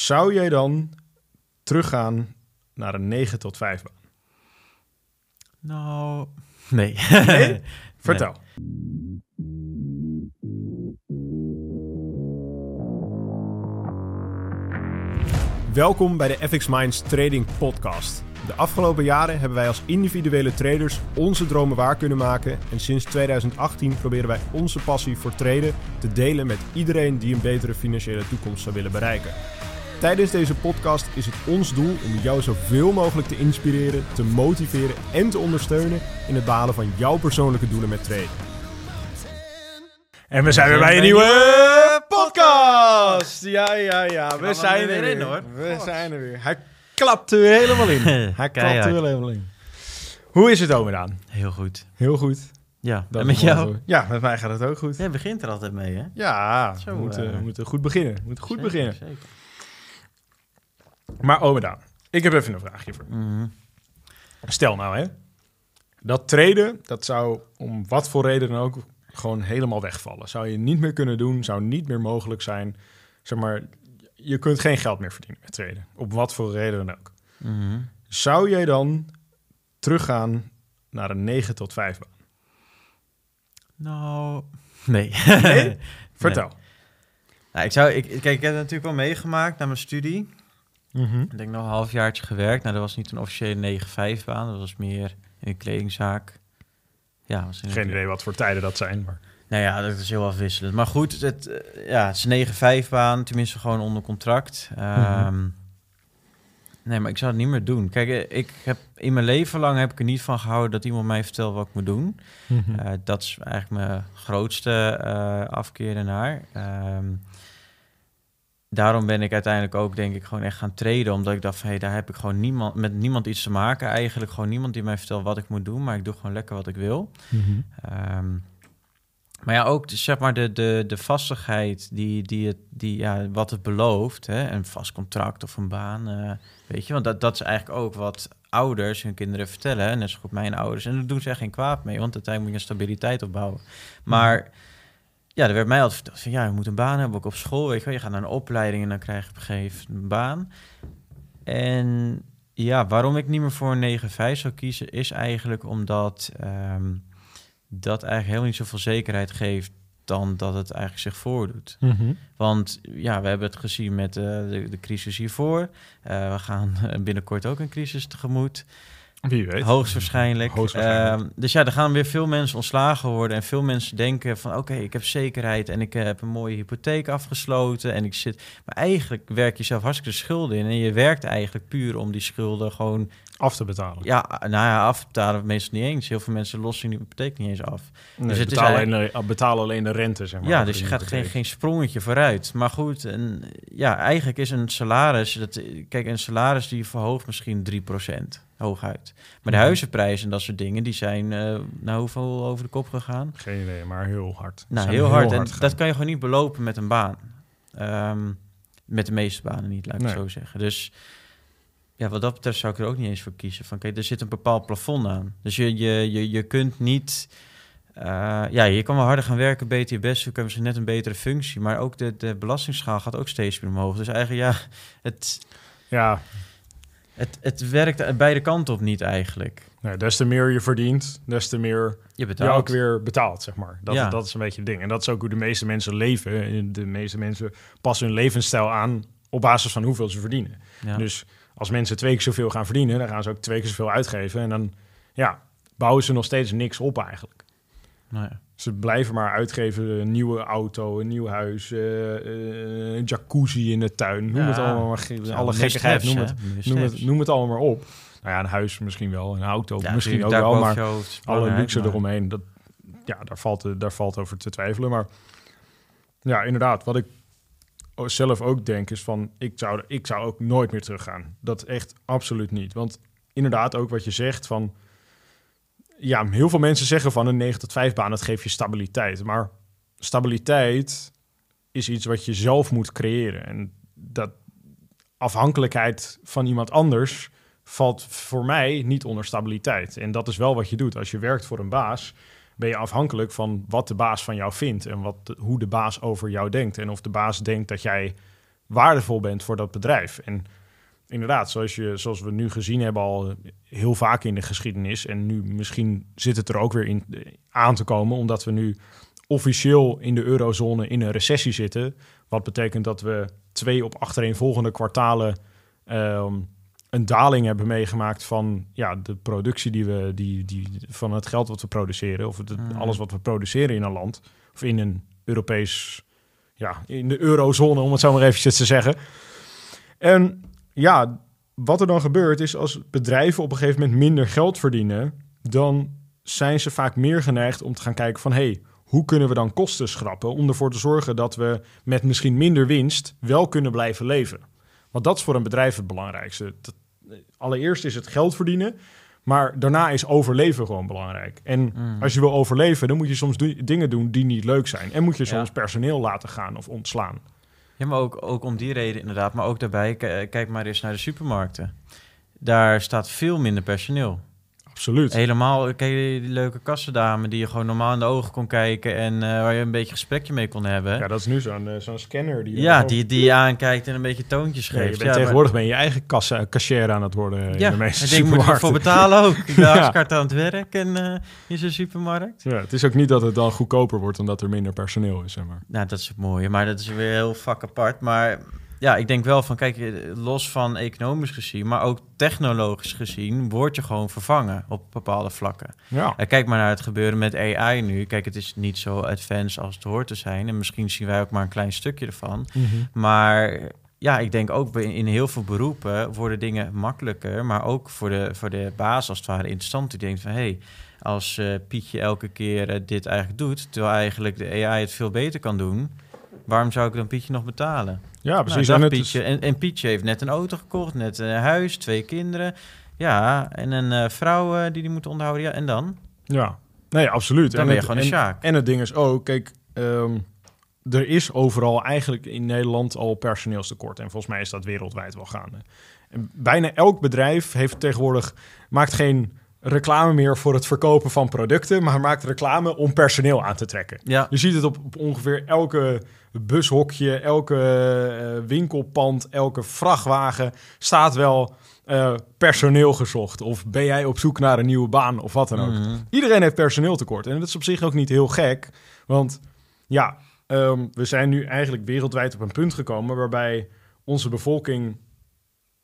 Zou jij dan teruggaan naar een 9 tot 5 baan? Nou, nee. Nee? Vertel. Welkom bij de FX Minds Trading Podcast. De afgelopen jaren hebben wij als individuele traders onze dromen waar kunnen maken. En sinds 2018 proberen wij onze passie voor traden te delen met iedereen die een betere financiële toekomst zou willen bereiken. Tijdens deze podcast is het ons doel om jou zoveel mogelijk te inspireren, te motiveren en te ondersteunen in het behalen van jouw persoonlijke doelen met traden. En we zijn weer bij een nieuwe podcast! Ja, ja, ja, we zijn er weer in, hoor. We zijn er weer. Hij klapt er helemaal in. Hij klapt er helemaal in. Hoe is het, Omedaan? Heel goed. Heel goed. Ja, Dat en met jou? Ja, met mij gaat het ook goed. Jij begint er altijd mee, hè? Ja, Zo, we moeten, eh, we moeten goed beginnen. We moeten goed Zeker, beginnen. Zeker. Maar Omedaan, ik heb even een vraagje voor. Mhm. Stel nou, hè. Dat traden, dat zou om wat voor reden dan ook gewoon helemaal wegvallen. Zou je niet meer kunnen doen, zou niet meer mogelijk zijn. Zeg maar, je kunt geen geld meer verdienen met traden. Op wat voor reden dan ook. Mhm. Zou jij dan teruggaan naar een 9 tot 5 baan? Nou, nee. Nee? Vertel. Nou, ik, zou, ik, kijk, ik heb het natuurlijk wel meegemaakt na mijn studie. Mhm. Ik denk nog een halfjaartje gewerkt. Nou, dat was niet een officiële 9-5-baan. Dat was meer in een kledingzaak. Ja, was Geen idee wat voor tijden dat zijn, maar... Nou ja, dat is heel afwisselend. Maar goed, het, eh, ja, het is een 9-5-baan, tenminste gewoon onder contract. Ehm, Nee, maar ik zou het niet meer doen. Kijk, eh, ik heb in mijn leven lang heb ik er niet van gehouden dat iemand mij vertelt wat ik moet doen. Mhm. Eh, dat is eigenlijk mijn grootste eh afkeer ernaar. Ehm, daarom ben ik uiteindelijk ook, denk ik, gewoon echt gaan traden. Omdat ik dacht van, hé, daar heb ik gewoon niemand, met niemand iets te maken. Eigenlijk gewoon niemand die mij vertelt wat ik moet doen. Maar ik doe gewoon lekker wat ik wil. Mhm. Ehm, maar ja, ook zeg maar de, de, de vastigheid die, die, het, die ja, wat het belooft, hè, een vast contract of een baan, eh, weet je, want dat, dat is eigenlijk ook wat ouders hun kinderen vertellen, net zo goed mijn ouders, en daar doen ze echt geen kwaad mee, want uiteindelijk moet je een stabiliteit opbouwen. Maar ja, er werd mij altijd verteld van, ja, je moet een baan hebben, ook op school, weet je wel, je gaat naar een opleiding en dan krijg je op een gegeven moment een baan. En ja, waarom ik niet meer voor een 9-5 zou kiezen, is eigenlijk omdat ehm, dat eigenlijk helemaal niet zoveel zekerheid geeft dan dat het eigenlijk zich voordoet. Mhm. Want ja, we hebben het gezien met eh, de, de crisis hiervoor. Eh, we gaan binnenkort ook een crisis tegemoet. Wie weet. Hoogstwaarschijnlijk. Hoogstwaarschijnlijk. Ehm, dus ja, er gaan weer veel mensen ontslagen worden. En veel mensen denken van oké, ik heb zekerheid en ik eh, heb een mooie hypotheek afgesloten. En ik zit. Maar eigenlijk werk je zelf hartstikke schulden in. En je werkt eigenlijk puur om die schulden gewoon Af te betalen. ja, nou ja, af te betalen meestal niet eens. Heel veel mensen lossen die hypotheek niet eens af. Nee, Dus het is betalen, alleen, de- betalen alleen de rente, zeg maar. ja, dus je gaat geen, geen sprongetje vooruit. Maar goed, en, ja, eigenlijk is een salaris... Dat, kijk, een salaris die verhoogt misschien 3% hooguit. Maar de Mhm. huizenprijzen en dat soort dingen... die zijn eh nou hoeveel over de kop gegaan? Geen idee, maar heel hard. Nou, heel hard. en dat kan je gewoon niet belopen met een baan. Ehm, met de meeste banen niet, laat ik het zo zeggen. Dus ja, wat dat betreft zou ik er ook niet eens voor kiezen. Van kijk, er zit een bepaald plafond aan. Dus je, je, je, je kunt niet... eh, ja, je kan wel harder gaan werken, beter je best hebben ze net een betere functie. Maar ook de, de belastingsschaal gaat ook steeds meer omhoog. Dus eigenlijk, ja, het, Ja, het, het werkt beide kanten op niet eigenlijk. nee, des te meer je verdient, des te meer Je je ook weer betaalt, zeg maar. Dat, Ja. dat is een beetje het ding. En dat is ook hoe de meeste mensen leven. De meeste mensen passen hun levensstijl aan op basis van hoeveel ze verdienen. Ja. Dus als mensen twee keer zoveel gaan verdienen, dan gaan ze ook twee keer zoveel uitgeven. En dan ja, bouwen ze nog steeds niks op eigenlijk. Nou ja. Ze blijven maar uitgeven, een nieuwe auto, een nieuw huis, eh, eh, een jacuzzi in de tuin. Noem Ja. het allemaal maar, Ja, alle gekkigheid, noem het, noem, het, noem het allemaal maar op. Nou ja, een huis misschien wel, een auto Ja, misschien ook wel, maar alle luxe maar- eromheen, dat, ja, daar, valt, eh, daar valt over te twijfelen. Maar ja, inderdaad, wat ik zelf ook denk is van, ik zou, ik zou ook nooit meer teruggaan. Dat echt absoluut niet. Want inderdaad, ook wat je zegt van, ja, heel veel mensen zeggen van een 9 tot 5 baan, dat geeft je stabiliteit. Maar stabiliteit is iets wat je zelf moet creëren. En dat afhankelijkheid van iemand anders valt voor mij niet onder stabiliteit. En dat is wel wat je doet. Als je werkt voor een baas, ben je afhankelijk van wat de baas van jou vindt en wat de- hoe de baas over jou denkt. En of de baas denkt dat jij waardevol bent voor dat bedrijf. En inderdaad, zoals, je, zoals we nu gezien hebben al heel vaak in de geschiedenis... en nu misschien zit het er ook weer in aan te komen... omdat we nu officieel in de eurozone in een recessie zitten. Wat betekent dat we twee op achtereenvolgende kwartalen... Ehm, een daling hebben meegemaakt van ja, de productie die we, die, die, van het geld wat we produceren, of het, Mhm. alles wat we produceren in een land, of in een Europees, ja, in de eurozone, om het zo maar eventjes te zeggen. En ja, wat er dan gebeurt is als bedrijven op een gegeven moment minder geld verdienen, dan zijn ze vaak meer geneigd om te gaan kijken van, hey, hoe kunnen we dan kosten schrappen om ervoor te zorgen dat we met misschien minder winst wel kunnen blijven leven? Want dat is voor een bedrijf het belangrijkste. Dat- allereerst is het geld verdienen, maar daarna is overleven gewoon belangrijk. En Mm. als je wil overleven, dan moet je soms do- dingen doen die niet leuk zijn. En moet je Ja. soms personeel laten gaan of ontslaan. Ja, maar ook, ook om die reden inderdaad. Maar ook daarbij, kijk maar eens naar de supermarkten. Daar staat veel minder personeel. Absoluut. Helemaal, je die leuke kassendame die je gewoon normaal in de ogen kon kijken en eh, waar je een beetje gesprekje mee kon hebben? Ja, dat is nu zo'n eh, zo'n scanner. Die Ja, die, die je aankijkt en een beetje toontjes Ja, je geeft. bent Ja, tegenwoordig ben je eigen kassa, cashier aan het worden in ja, de meeste ik denk, moet je ervoor betalen ook. Ik ben Ja. aan het werk en eh in zo'n supermarkt. Ja, het is ook niet dat het dan goedkoper wordt omdat er minder personeel is, zeg maar. Nou, dat is het mooie, maar dat is weer heel vak apart. Maar ja, ik denk wel van, kijk, eh, los van economisch gezien, maar ook technologisch gezien, word je gewoon vervangen op bepaalde vlakken. Ja, Eh, kijk maar naar het gebeuren met AI nu. Kijk, het is niet zo advanced als het hoort te zijn. En misschien zien wij ook maar een klein stukje ervan. Maar ja, ik denk ook in heel veel beroepen worden dingen makkelijker. Maar ook voor de, voor de baas als het ware interessant. Die denkt van, hé, hey, als eh, Pietje elke keer dit eigenlijk doet... terwijl eigenlijk de AI het veel beter kan doen... waarom zou ik dan Pietje nog betalen? ja precies. Nou, en, Pietje. En, en Pietje heeft net een auto gekocht, net een huis, twee kinderen. Ja, en een eh, vrouw eh, die die moet onderhouden. Ja, en dan? ja, nee, absoluut. Dan en ben je het- gewoon een en- sjaak. En het ding is ook, kijk, ehm, er is overal eigenlijk in Nederland al personeelstekort. En volgens mij is dat wereldwijd wel gaande. En bijna elk bedrijf heeft tegenwoordig, maakt geen reclame meer voor het verkopen van producten, maar maakt reclame om personeel aan te trekken. Ja, Je ziet het op, op ongeveer elke bushokje, elke eh, winkelpand, elke vrachtwagen staat wel eh, personeel gezocht. Of ben jij op zoek naar een nieuwe baan of wat dan ook. Mhm. Iedereen heeft personeeltekort. En dat is op zich ook niet heel gek. Want ja, ehm, we zijn nu eigenlijk wereldwijd op een punt gekomen waarbij onze bevolking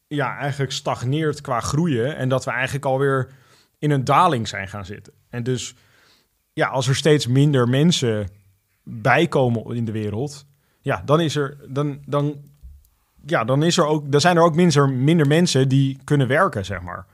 ja, eigenlijk stagneert qua groeien. En dat we eigenlijk alweer in een daling zijn gaan zitten. En dus ja, als er steeds minder mensen bijkomen in de wereld, ja, dan is er dan, dan, ja, dan is er ook, dan zijn er ook minder, minder mensen die kunnen werken, zeg maar.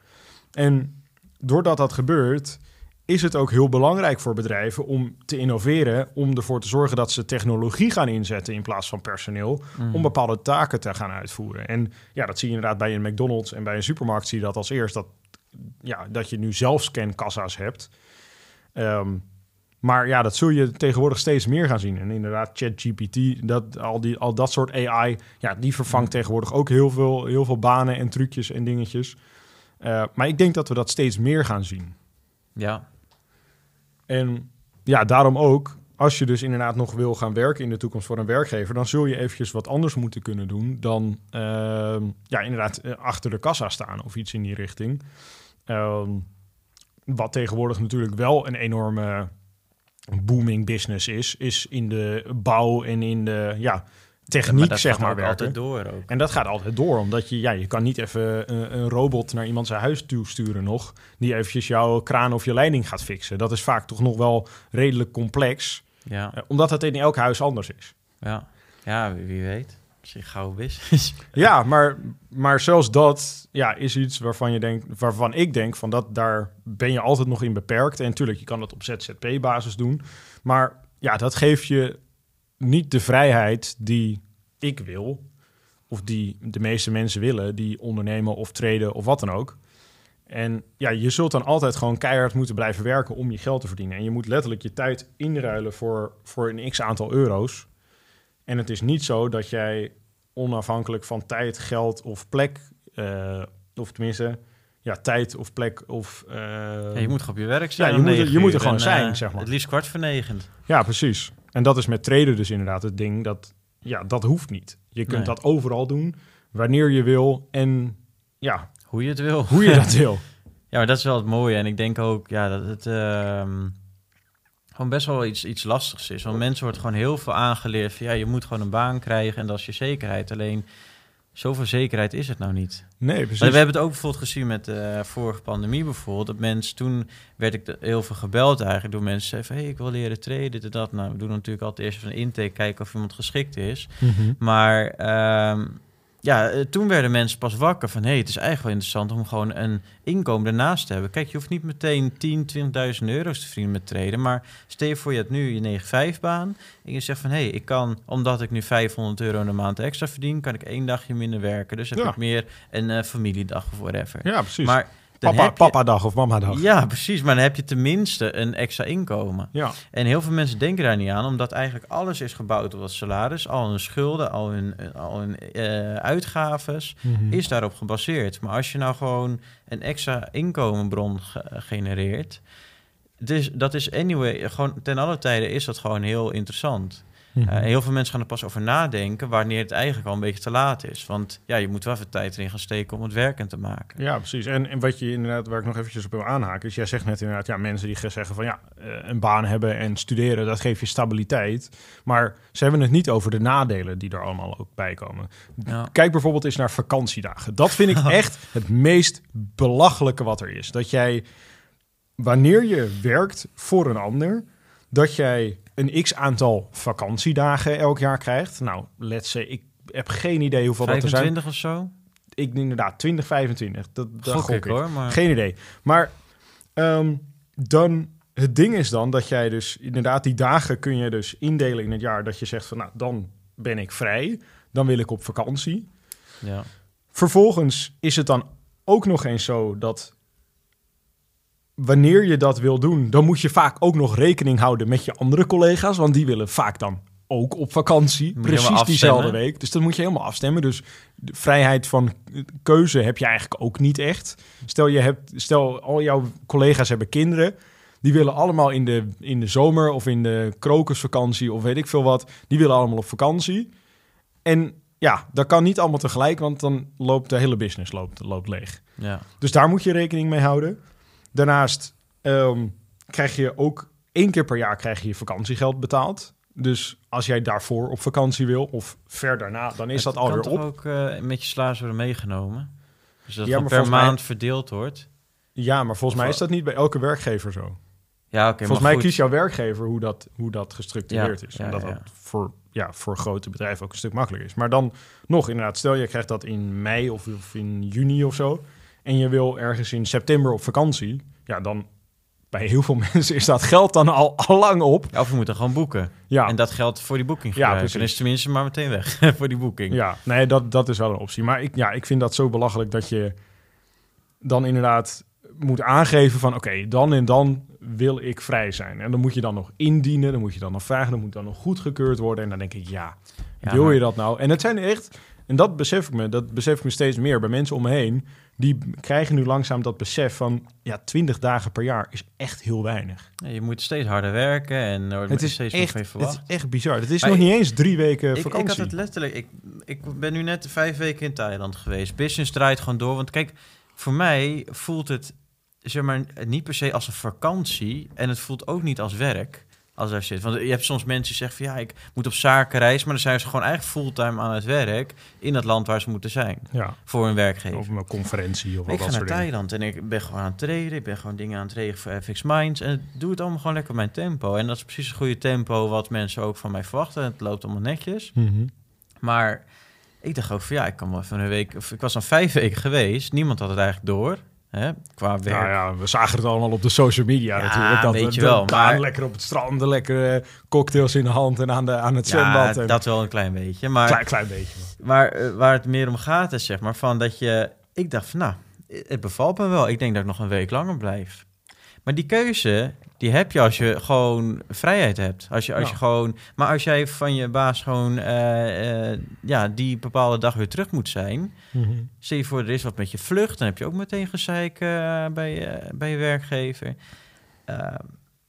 En doordat dat gebeurt, is het ook heel belangrijk voor bedrijven om te innoveren, om ervoor te zorgen dat ze technologie gaan inzetten in plaats van personeel, om bepaalde taken te gaan uitvoeren. En ja, dat zie je inderdaad bij een McDonald's en bij een supermarkt zie je dat als eerst, dat, ja, dat je nu zelf scankassa's hebt. Ehm, maar ja, dat zul je tegenwoordig steeds meer gaan zien. En inderdaad, ChatGPT, dat, al, die, al dat soort AI, ja, die vervangt tegenwoordig ook heel veel, heel veel banen en trucjes en dingetjes. Eh, maar ik denk dat we dat steeds meer gaan zien. Ja, En ja, daarom ook, als je dus inderdaad nog wil gaan werken in de toekomst voor een werkgever, dan zul je eventjes wat anders moeten kunnen doen dan ehm, ja, inderdaad eh, achter de kassa staan of iets in die richting. Ehm, wat tegenwoordig natuurlijk wel een enorme booming business is, is in de bouw en in de ja, techniek, zeg gaat maar, ook werken. altijd door ook. En dat gaat altijd door, omdat je, ja, je kan niet even een, een robot naar iemand zijn huis toe sturen nog, die eventjes jouw kraan of je leiding gaat fixen. Dat is vaak toch nog wel redelijk complex, Ja, eh, omdat het in elk huis anders is. ja. ja wie, wie Misschien gauw business. Ja, maar, maar zelfs dat ja, is iets waarvan, je denkt, waarvan ik denk van dat daar ben je altijd nog in beperkt. En natuurlijk, je kan dat op ZZP-basis doen. Maar ja, dat geeft je niet de vrijheid die ik wil. Of die de meeste mensen willen, die ondernemen of treden of wat dan ook. En ja, je zult dan altijd gewoon keihard moeten blijven werken om je geld te verdienen. En je moet letterlijk je tijd inruilen voor, voor een x aantal euro's. En het is niet zo dat jij onafhankelijk van tijd, geld of plek, eh, of tenminste, ja, tijd of plek of... eh, Ja, je moet gewoon op je werk zijn. Ja, je moet er- je moet er gewoon en, zijn, eh, zeg maar. Het liefst kwart voor negen. Ja, precies. En dat is met traden dus inderdaad het ding dat, ja, dat hoeft niet. Je kunt Nee. dat overal doen, wanneer je wil en ja, Hoe je het wil. hoe je dat wil. Ja, maar dat is wel het mooie. En ik denk ook ja, dat het ehm, gewoon best wel iets, iets lastigs is. Want mensen wordt gewoon heel veel aangeleerd van ja, je moet gewoon een baan krijgen en dat is je zekerheid. Alleen zoveel zekerheid is het nou niet. Nee, Maar precies. we hebben het ook bijvoorbeeld gezien met de vorige pandemie bijvoorbeeld. Dat mensen, toen werd ik heel veel gebeld eigenlijk door mensen. Zeiden van, hey, ik wil leren trainen, dit en dat. Nou, we doen natuurlijk altijd eerst even een intake, kijken of iemand geschikt is. Mhm. Maar ehm, ja, eh, toen werden mensen pas wakker van... hé, hey, het is eigenlijk wel interessant om gewoon een inkomen ernaast te hebben. Kijk, je hoeft niet meteen 10, 20.000 euro's te verdienen met traden. Maar stel je voor, je hebt nu je 9-5-baan... en je zegt van, hé, hey, ik kan, omdat ik nu 500 euro in de maand extra verdien... kan ik één dagje minder werken. Dus heb Ja. ik meer een eh, familiedag of whatever. Ja, precies. Maar dan papa, heb je- papa dag of mama dag. Ja, precies. Maar dan heb je tenminste een extra inkomen. Ja. En heel veel mensen denken daar niet aan, omdat eigenlijk alles is gebouwd op dat salaris. Al hun schulden, al hun, al hun eh, uitgaves Mhm. is daarop gebaseerd. Maar als je nou gewoon een extra inkomenbron ge- genereert, dus dat is anyway, gewoon ten alle tijden is dat gewoon heel interessant. Mhm. Eh, heel veel mensen gaan er pas over nadenken wanneer het eigenlijk al een beetje te laat is. Want ja, je moet wel even tijd erin gaan steken om het werkend te maken. Ja, precies. En, en wat je inderdaad, waar ik nog eventjes op wil aanhaken, is jij zegt net inderdaad, ja, mensen die zeggen van ja, eh, een baan hebben en studeren, dat geeft je stabiliteit. Maar ze hebben het niet over de nadelen die er allemaal ook bij komen. Ja. Kijk bijvoorbeeld eens naar vakantiedagen. Dat vind ik echt het meest belachelijke wat er is. Dat jij, wanneer je werkt voor een ander, dat jij een x aantal vakantiedagen elk jaar krijgt. Nou, let's say, ik heb geen idee hoeveel dat er zijn. 25 of zo? Ik denk inderdaad 20, 25. Dat, dat Gok gok ik hoor, maar... Geen idee. Maar ehm, dan, het ding is dan dat jij dus inderdaad die dagen kun je dus indelen in het jaar. Dat je zegt van nou, dan ben ik vrij. Dan wil ik op vakantie. Ja. Vervolgens is het dan ook nog eens zo dat wanneer je dat wil doen, dan moet je vaak ook nog rekening houden met je andere collega's, want die willen vaak dan ook op vakantie, precies diezelfde week. Dus dat moet je helemaal afstemmen. Dus de vrijheid van keuze heb je eigenlijk ook niet echt. Stel je hebt, stel al jouw collega's hebben kinderen, die willen allemaal in de, in de zomer of in de krokusvakantie of weet ik veel wat, die willen allemaal op vakantie. En ja, dat kan niet allemaal tegelijk, want dan loopt de hele business loopt, loopt leeg. Ja. Dus daar moet je rekening mee houden. Daarnaast ehm, krijg je ook één keer per jaar krijg je je vakantiegeld betaald. Dus als jij daarvoor op vakantie wil of ver daarna, dan is dat Het alweer op. toch ook eh, met je slaas worden meegenomen? Dus dat Ja, het maar per mij- maand verdeeld wordt? Ja, maar volgens mij is dat niet bij elke werkgever zo. Ja, oké. volgens mij goed. kiest jouw werkver hoe dat, hoe dat gestructureerd Ja, is. Omdat ja, dat voor, ja, voor grote bedrijven ook een stuk makkelijker is. Maar dan nog inderdaad, stel je krijgt dat in mei of, of in juni of zo. En je wil ergens in september op vakantie. Ja, dan bij heel veel mensen is dat geld dan al, al lang op. Ja, of je moet er gewoon boeken. Ja, En dat geldt voor die boeking Ja, gebruiken. precies. Dan is tenminste maar meteen weg voor die boeking. ja nee, dat, dat is wel een optie. Maar ik, ja, ik vind dat zo belachelijk dat je dan inderdaad moet aangeven van... oké, dan en dan wil ik vrij zijn. En dan moet je dan nog indienen, dan moet je dan nog vragen... dan moet dan nog goedgekeurd worden. En dan denk ik, ja, Ja, wil maar- je dat nou? En het zijn echt... En dat besef ik me, dat besef ik me steeds meer bij mensen om me heen. Die krijgen nu langzaam dat besef van... ja, 20 dagen per jaar is echt heel weinig. Ja, Je moet steeds harder werken en er wordt Het is, steeds meer echt, je het verwacht. is echt bizar. Het is Maar nog ik- niet eens drie weken Ik, ik vakantie. had het letterlijk. Ik, ik ben nu net vijf weken in Thailand geweest. Business draait gewoon door. Want kijk, voor mij voelt het zeg maar niet per se als een vakantie. En het voelt ook niet als werk. Als daar zit. Want je hebt soms mensen die zeggen van ja, ik moet op zakenreis. Maar dan zijn ze gewoon eigenlijk fulltime aan het werk in het land waar ze moeten zijn. Ja, Voor hun werkgever. of een conferentie of ik wat ga dat naar dingen. Thailand en ik ben gewoon aan het traden. Ik ben gewoon dingen aan het regelen voor FX Minds. En ik doe het allemaal gewoon lekker op mijn tempo. En dat is precies het goede tempo wat mensen ook van mij verwachten. Het loopt allemaal netjes. Mhm. Maar ik dacht ook van ja, ik kan wel even een week... Of ik was dan vijf weken geweest. Niemand had het eigenlijk door. Hè, qua werk. Nou ja, we zagen het allemaal op de social media Ja, natuurlijk. Dat, weet je dat- wel, Daan maar- lekker op het strand, de lekkere cocktails in de hand en aan, de, aan het Ja, zwembad. en dat wel een klein beetje. Maar klein, klein beetje. waar, eh, waar het meer om gaat is zeg maar van dat je... Ik dacht van nou, het bevalt me wel. Ik denk dat ik nog een week langer blijf. Maar die keuze, die heb je als je gewoon vrijheid hebt. Als je, als je gewoon, maar als jij van je baas gewoon eh, eh, ja, die bepaalde dag weer terug moet zijn... Stel je voor, er is wat met je vlucht, dan heb je ook meteen gezeik eh, bij, je- bij je werkgever. Eh,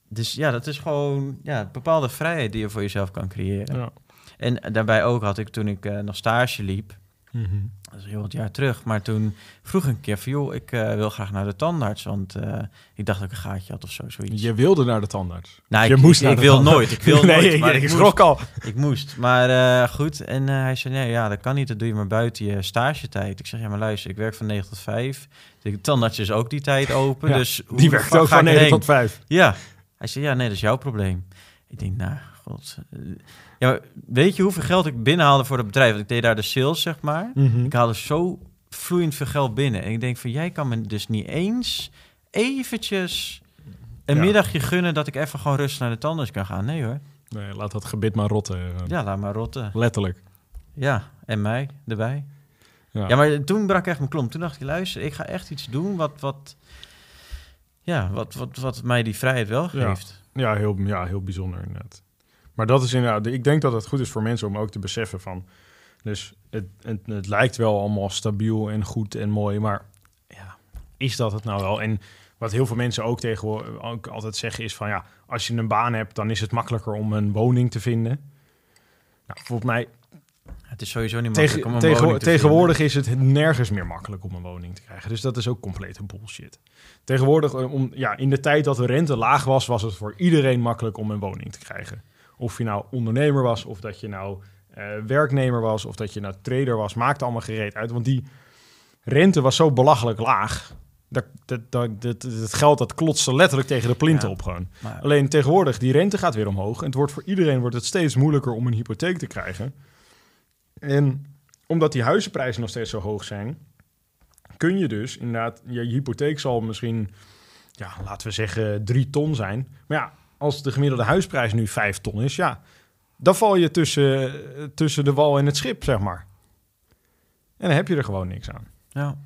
dus ja, dat is gewoon ja, bepaalde vrijheid die je voor jezelf kan creëren. Ja. En daarbij ook had ik toen ik nog stage liep, Mhm. Dat is heel wat jaar terug, maar toen vroeg ik een keer van, joh, ik eh, wil graag naar de tandarts, want eh, ik dacht dat ik een gaatje had of zo, zoiets. Je wilde naar de tandarts. Nou, je ik, moest ik, wil tandarts. nooit, ik wil nee, nooit, maar ik ik, schrok al. ik moest. Maar eh, goed, en hij zei, nee, ja, dat kan niet, dat doe je maar buiten je stagetijd. Ik zeg, ja, maar luister, ik werk van 9 tot 5. De tandarts is ook die tijd open, Ja, dus Die werkt ook van ik 9 erheen? tot 5. Ja. Hij zei, ja, nee, dat is jouw probleem. Ik denk, nou, god. eh, Ja, weet je hoeveel geld ik binnenhaalde voor het bedrijf? Want ik deed daar de sales, zeg maar. Mhm. Ik haalde zo vloeiend veel geld binnen. En ik denk van, jij kan me dus niet eens eventjes een Ja. middagje gunnen... dat ik even gewoon rustig naar de tandarts kan gaan. Nee hoor. Nee, laat dat gebit maar rotten. eh, Ja, laat maar rotten. Letterlijk. Ja, en mij erbij. Ja. Ja, maar toen brak echt mijn klomp. Toen dacht ik, luister, ik ga echt iets doen wat... wat ja, wat, wat, wat mij die vrijheid wel Ja. geeft. Ja, heel, ja, heel bijzonder inderdaad. Maar dat is inderdaad, ik denk dat het goed is voor mensen om ook te beseffen van, dus het, het, het lijkt wel allemaal stabiel en goed en mooi, maar ja, is dat het nou wel? En wat heel veel mensen ook tegenwoordig ook altijd zeggen is van, ja, als je een baan hebt, dan is het makkelijker om een woning te vinden. Nou, volgens mij, Het is sowieso niet makkelijk tegen, om een tegen- woning te tegenwoordig is het nergens meer makkelijk om een woning te krijgen. Dus dat is ook complete bullshit. Tegenwoordig, eh, om, ja, in de tijd dat de rente laag was, was het voor iedereen makkelijk om een woning te krijgen. Of je nou ondernemer was, of dat je nou eh, werknemer was, of dat je nou trader was, maakt allemaal gereed uit. Want die rente was zo belachelijk laag. Dat, dat, dat, geld dat klotste letterlijk tegen de plinten Ja. op gewoon. Maar, Alleen tegenwoordig, die rente gaat weer omhoog. En het wordt voor iedereen wordt het steeds moeilijker om een hypotheek te krijgen. En omdat die huizenprijzen nog steeds zo hoog zijn, kun je dus inderdaad, je hypotheek zal misschien, ja, laten we zeggen, drie ton zijn. Maar ja, als de gemiddelde huisprijs nu vijf ton is, ja, dan val je tussen, tussen de wal en het schip, zeg maar. En dan heb je er gewoon niks aan. ja.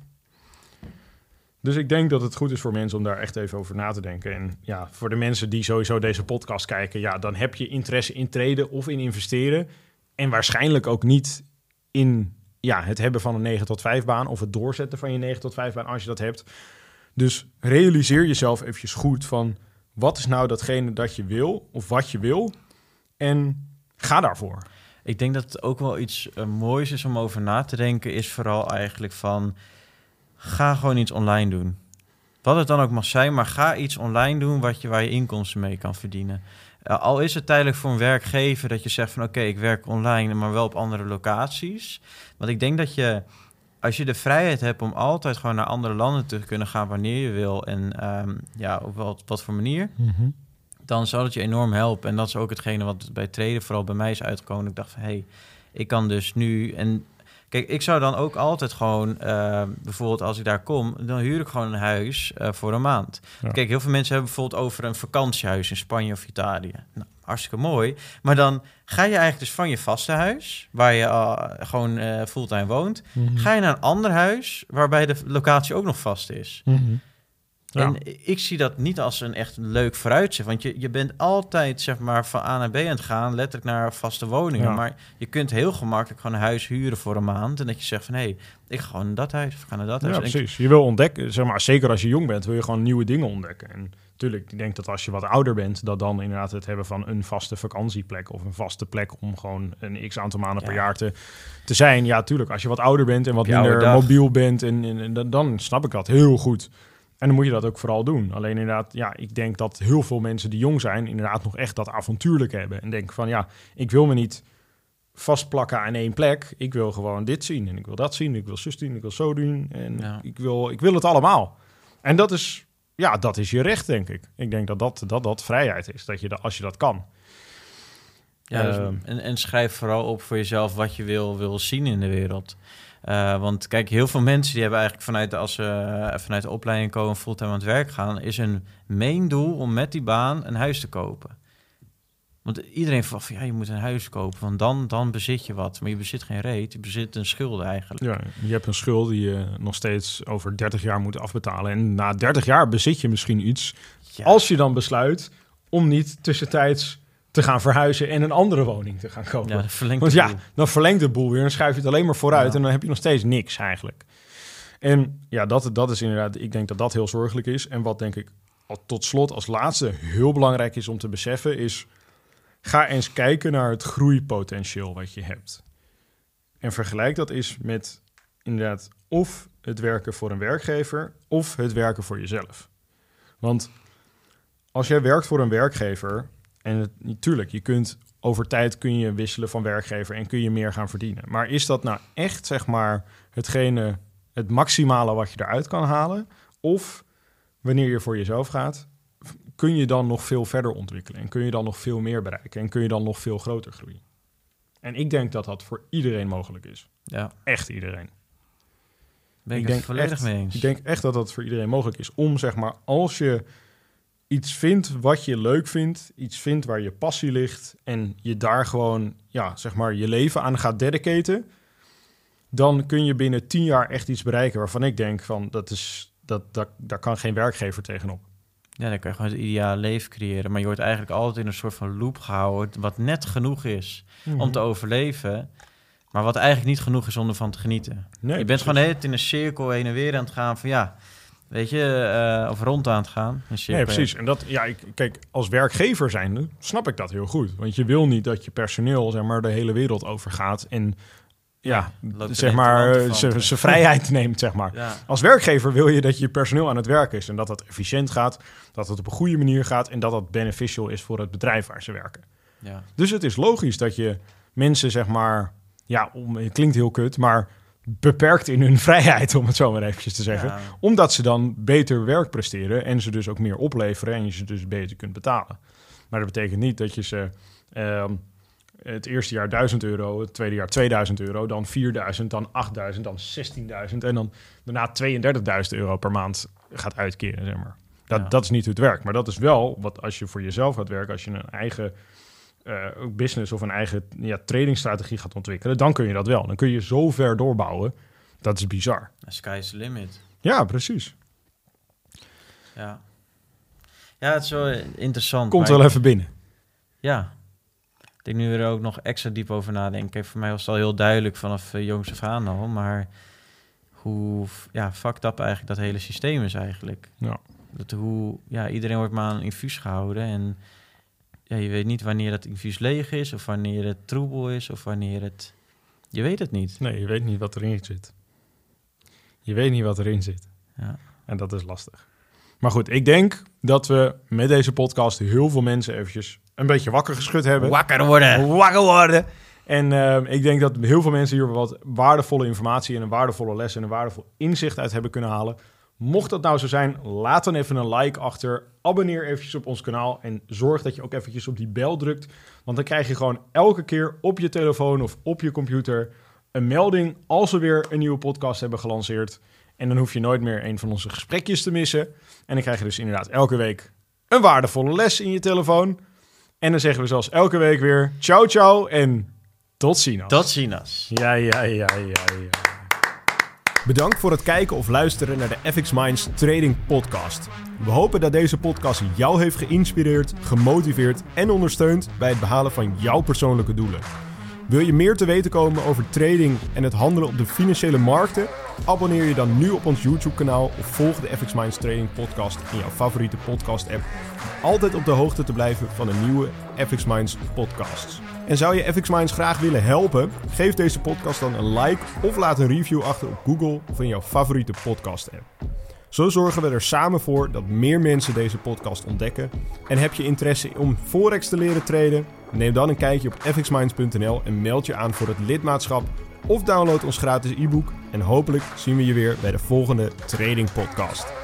Dus ik denk dat het goed is voor mensen om daar echt even over na te denken. En ja, voor de mensen die sowieso deze podcast kijken, ja, dan heb je interesse in treden of in investeren. En waarschijnlijk ook niet in ja, het hebben van een 9 tot 5 baan of het doorzetten van je 9 tot 5 baan als je dat hebt. Dus realiseer jezelf eventjes goed van wat is nou datgene dat je wil of wat je wil en ga daarvoor. Ik denk dat het ook wel iets eh, moois is om over na te denken, is vooral eigenlijk van ga gewoon iets online doen. Wat het dan ook mag zijn, maar ga iets online doen wat je, waar je inkomsten mee kan verdienen. Eh, al is het tijdelijk voor een werkgever dat je zegt van oké, ik werk online, maar wel op andere locaties. Want ik denk dat je, als je de vrijheid hebt om altijd gewoon naar andere landen te kunnen gaan wanneer je wil en ehm, ja, op wat, wat voor manier, dan zal het je enorm helpen. En dat is ook hetgene wat bij treden vooral bij mij is uitgekomen. Ik dacht van, hé, hey, ik kan dus nu... En kijk, ik zou dan ook altijd gewoon... eh, bijvoorbeeld als ik daar kom, dan huur ik gewoon een huis eh, voor een maand. Ja. Kijk, heel veel mensen hebben bijvoorbeeld over een vakantiehuis in Spanje of Italië. Nou, hartstikke mooi. Maar dan ga je eigenlijk dus van je vaste huis... waar je eh, gewoon eh, fulltime woont... ga je naar een ander huis... waarbij de locatie ook nog vast is. Ja. En ik zie dat niet als een echt leuk vooruitzicht. Want je, je bent altijd zeg maar, van A naar B aan het gaan, letterlijk naar vaste woningen. Ja. Maar je kunt heel gemakkelijk gewoon een huis huren voor een maand. En dat je zegt van hé, hey, ik ga gewoon naar dat huis of ga naar dat huis. Ja, En ik- precies. Je wil ontdekken, zeg maar, zeker als je jong bent, wil je gewoon nieuwe dingen ontdekken. En natuurlijk, ik denk dat als je wat ouder bent, dat dan inderdaad het hebben van een vaste vakantieplek of een vaste plek om gewoon een x aantal maanden per Ja. jaar te, te zijn. Ja, tuurlijk, als je wat ouder bent en wat minder mobiel bent, en, en, en dan snap ik dat heel goed. En dan moet je dat ook vooral doen. Alleen inderdaad, ja, ik denk dat heel veel mensen die jong zijn, inderdaad nog echt dat avontuurlijk hebben. En denken van, ja, ik wil me niet vastplakken aan één plek. Ik wil gewoon dit zien en ik wil dat zien. Ik wil zus doen, ik wil zo doen. En Ja. ik, wil, ik wil het allemaal. En dat is, ja, dat is je recht, denk ik. Ik denk dat dat, dat, dat vrijheid is, dat je dat, als je dat kan. Ja, dus- Ehm. en, en schrijf vooral op voor jezelf wat je wil, wil zien in de wereld. Eh, want kijk, heel veel mensen die hebben eigenlijk vanuit de, als ze eh, vanuit de opleiding komen fulltime aan het werk gaan, is hun main doel om met die baan een huis te kopen. Want iedereen van ja, je moet een huis kopen, want dan, dan bezit je wat. Maar je bezit geen reet, je bezit een schuld eigenlijk. Ja, je hebt een schuld die je nog steeds over 30 jaar moet afbetalen. En na 30 jaar bezit je misschien iets. Ja. Als je dan besluit om niet tussentijds te gaan verhuizen en een andere woning te gaan kopen. Ja, verlengt Want ja, dan verlengt de boel weer en schuif je het alleen maar vooruit. Ja. En dan heb je nog steeds niks eigenlijk. En ja, dat, dat is inderdaad, ik denk dat dat heel zorgelijk is. En wat denk ik tot slot als laatste heel belangrijk is om te beseffen is... ga eens kijken naar het groeipotentieel wat je hebt. En vergelijk dat eens met inderdaad of het werken voor een werkgever of het werken voor jezelf. Want als jij werkt voor een werkgever, en het, natuurlijk, je kunt over tijd kun je wisselen van werkgever en kun je meer gaan verdienen. Maar is dat nou echt, zeg maar, hetgene, het maximale wat je eruit kan halen? Of wanneer je voor jezelf gaat, kun je dan nog veel verder ontwikkelen en kun je dan nog veel meer bereiken en kun je dan nog veel groter groeien? En ik denk dat dat voor iedereen mogelijk is. Ja, Echt iedereen. ben ik, ik het denk volledig echt- mee eens. Ik denk echt dat dat voor iedereen mogelijk is. Om zeg maar, als je iets vindt wat je leuk vindt, iets vindt waar je passie ligt en je daar gewoon, ja, zeg maar, je leven aan gaat dedicaten, dan kun je binnen tien jaar echt iets bereiken waarvan ik denk van, dat is, dat, dat, daar kan geen werkgever tegenop. Ja, dan kan je gewoon het ideale leven creëren. Maar je wordt eigenlijk altijd in een soort van loop gehouden... wat net genoeg is Mhm. om te overleven... maar wat eigenlijk niet genoeg is om ervan te genieten. Nee, je bent precies. gewoon de hele tijd in een cirkel heen en weer aan het gaan van ja... Weet je, eh, of rond aan het gaan. Nee, cirkel. precies. En dat, ja, ik, kijk, als werkgever zijnde snap ik dat heel goed. Want je wil niet dat je personeel, zeg maar, de hele wereld overgaat en, ja, loopt zeg maar, zijn zijn vrijheid neemt, zeg maar. Ja, Als werkgever wil je dat je personeel aan het werk is en dat dat efficiënt gaat, dat het op een goede manier gaat en dat dat beneficial is voor het bedrijf waar ze werken. ja. Dus het is logisch dat je mensen, zeg maar, ja, om, het klinkt heel kut, maar beperkt in hun vrijheid, om het zo maar eventjes te zeggen. Ja. Omdat ze dan beter werk presteren en ze dus ook meer opleveren en je ze dus beter kunt betalen. Maar dat betekent niet dat je ze ehm, het eerste jaar 1000 euro, het tweede jaar 2000 euro, dan 4000, dan 8000, dan 16.000 en dan daarna 32.000 euro per maand gaat uitkeren, zeg maar. Dat, Ja. dat is niet hoe het werkt. Maar dat is wel wat als je voor jezelf gaat werken, als je een eigen ook business of een eigen ja, tradingstrategie gaat ontwikkelen, dan kun je dat wel. Dan kun je zo ver doorbouwen. Dat is bizar. Sky is the limit. Ja, precies. Ja. Ja, het is wel interessant. Komt wel ik- even binnen. Ja. Ik denk nu er ook nog extra diep over nadenken. Voor mij was het al heel duidelijk vanaf uh, jongs af aan al. Maar hoe ja, fucked up eigenlijk dat hele systeem is eigenlijk. Ja. Dat hoe, ja, iedereen wordt maar aan een infuus gehouden. En ja, je weet niet wanneer dat infuus leeg is. Of wanneer het troebel is. Of wanneer het... Je weet het niet. Nee, je weet niet wat erin zit. Je weet niet wat erin zit. Ja. En dat is lastig. Maar goed, ik denk dat we met deze podcast heel veel mensen eventjes een beetje wakker geschud hebben. Wakker worden! Wakker worden. En eh, ik denk dat heel veel mensen hier wat waardevolle informatie en een waardevolle les en een waardevol inzicht uit hebben kunnen halen. Mocht dat nou zo zijn, laat dan even een like achter. Abonneer eventjes op ons kanaal en zorg dat je ook eventjes op die bel drukt. Want dan krijg je gewoon elke keer op je telefoon of op je computer een melding als we weer een nieuwe podcast hebben gelanceerd. En dan hoef je nooit meer een van onze gesprekjes te missen. En dan krijg je dus inderdaad elke week een waardevolle les in je telefoon. En dan zeggen we zoals elke week weer ciao ciao en tot ziens. Tot ziens. Ja, ja, ja, ja, ja. Bedankt voor het kijken of luisteren naar de FX Minds Trading Podcast. We hopen dat deze podcast jou heeft geïnspireerd, gemotiveerd en ondersteund bij het behalen van jouw persoonlijke doelen. Wil je meer te weten komen over trading en het handelen op de financiële markten? Abonneer je dan nu op ons YouTube-kanaal of volg de FX Minds Trading Podcast in jouw favoriete podcast-app. Om altijd op de hoogte te blijven van de nieuwe FX Minds podcasts. En zou je FX Minds graag willen helpen? Geef deze podcast dan een like of laat een review achter op Google of in jouw favoriete podcast-app. Zo zorgen we er samen voor dat meer mensen deze podcast ontdekken. En heb je interesse om Forex te leren traden? Neem dan een kijkje op fxminds.nl en meld je aan voor het lidmaatschap. Of download ons gratis e-book. En hopelijk zien we je weer bij de volgende Trading Podcast.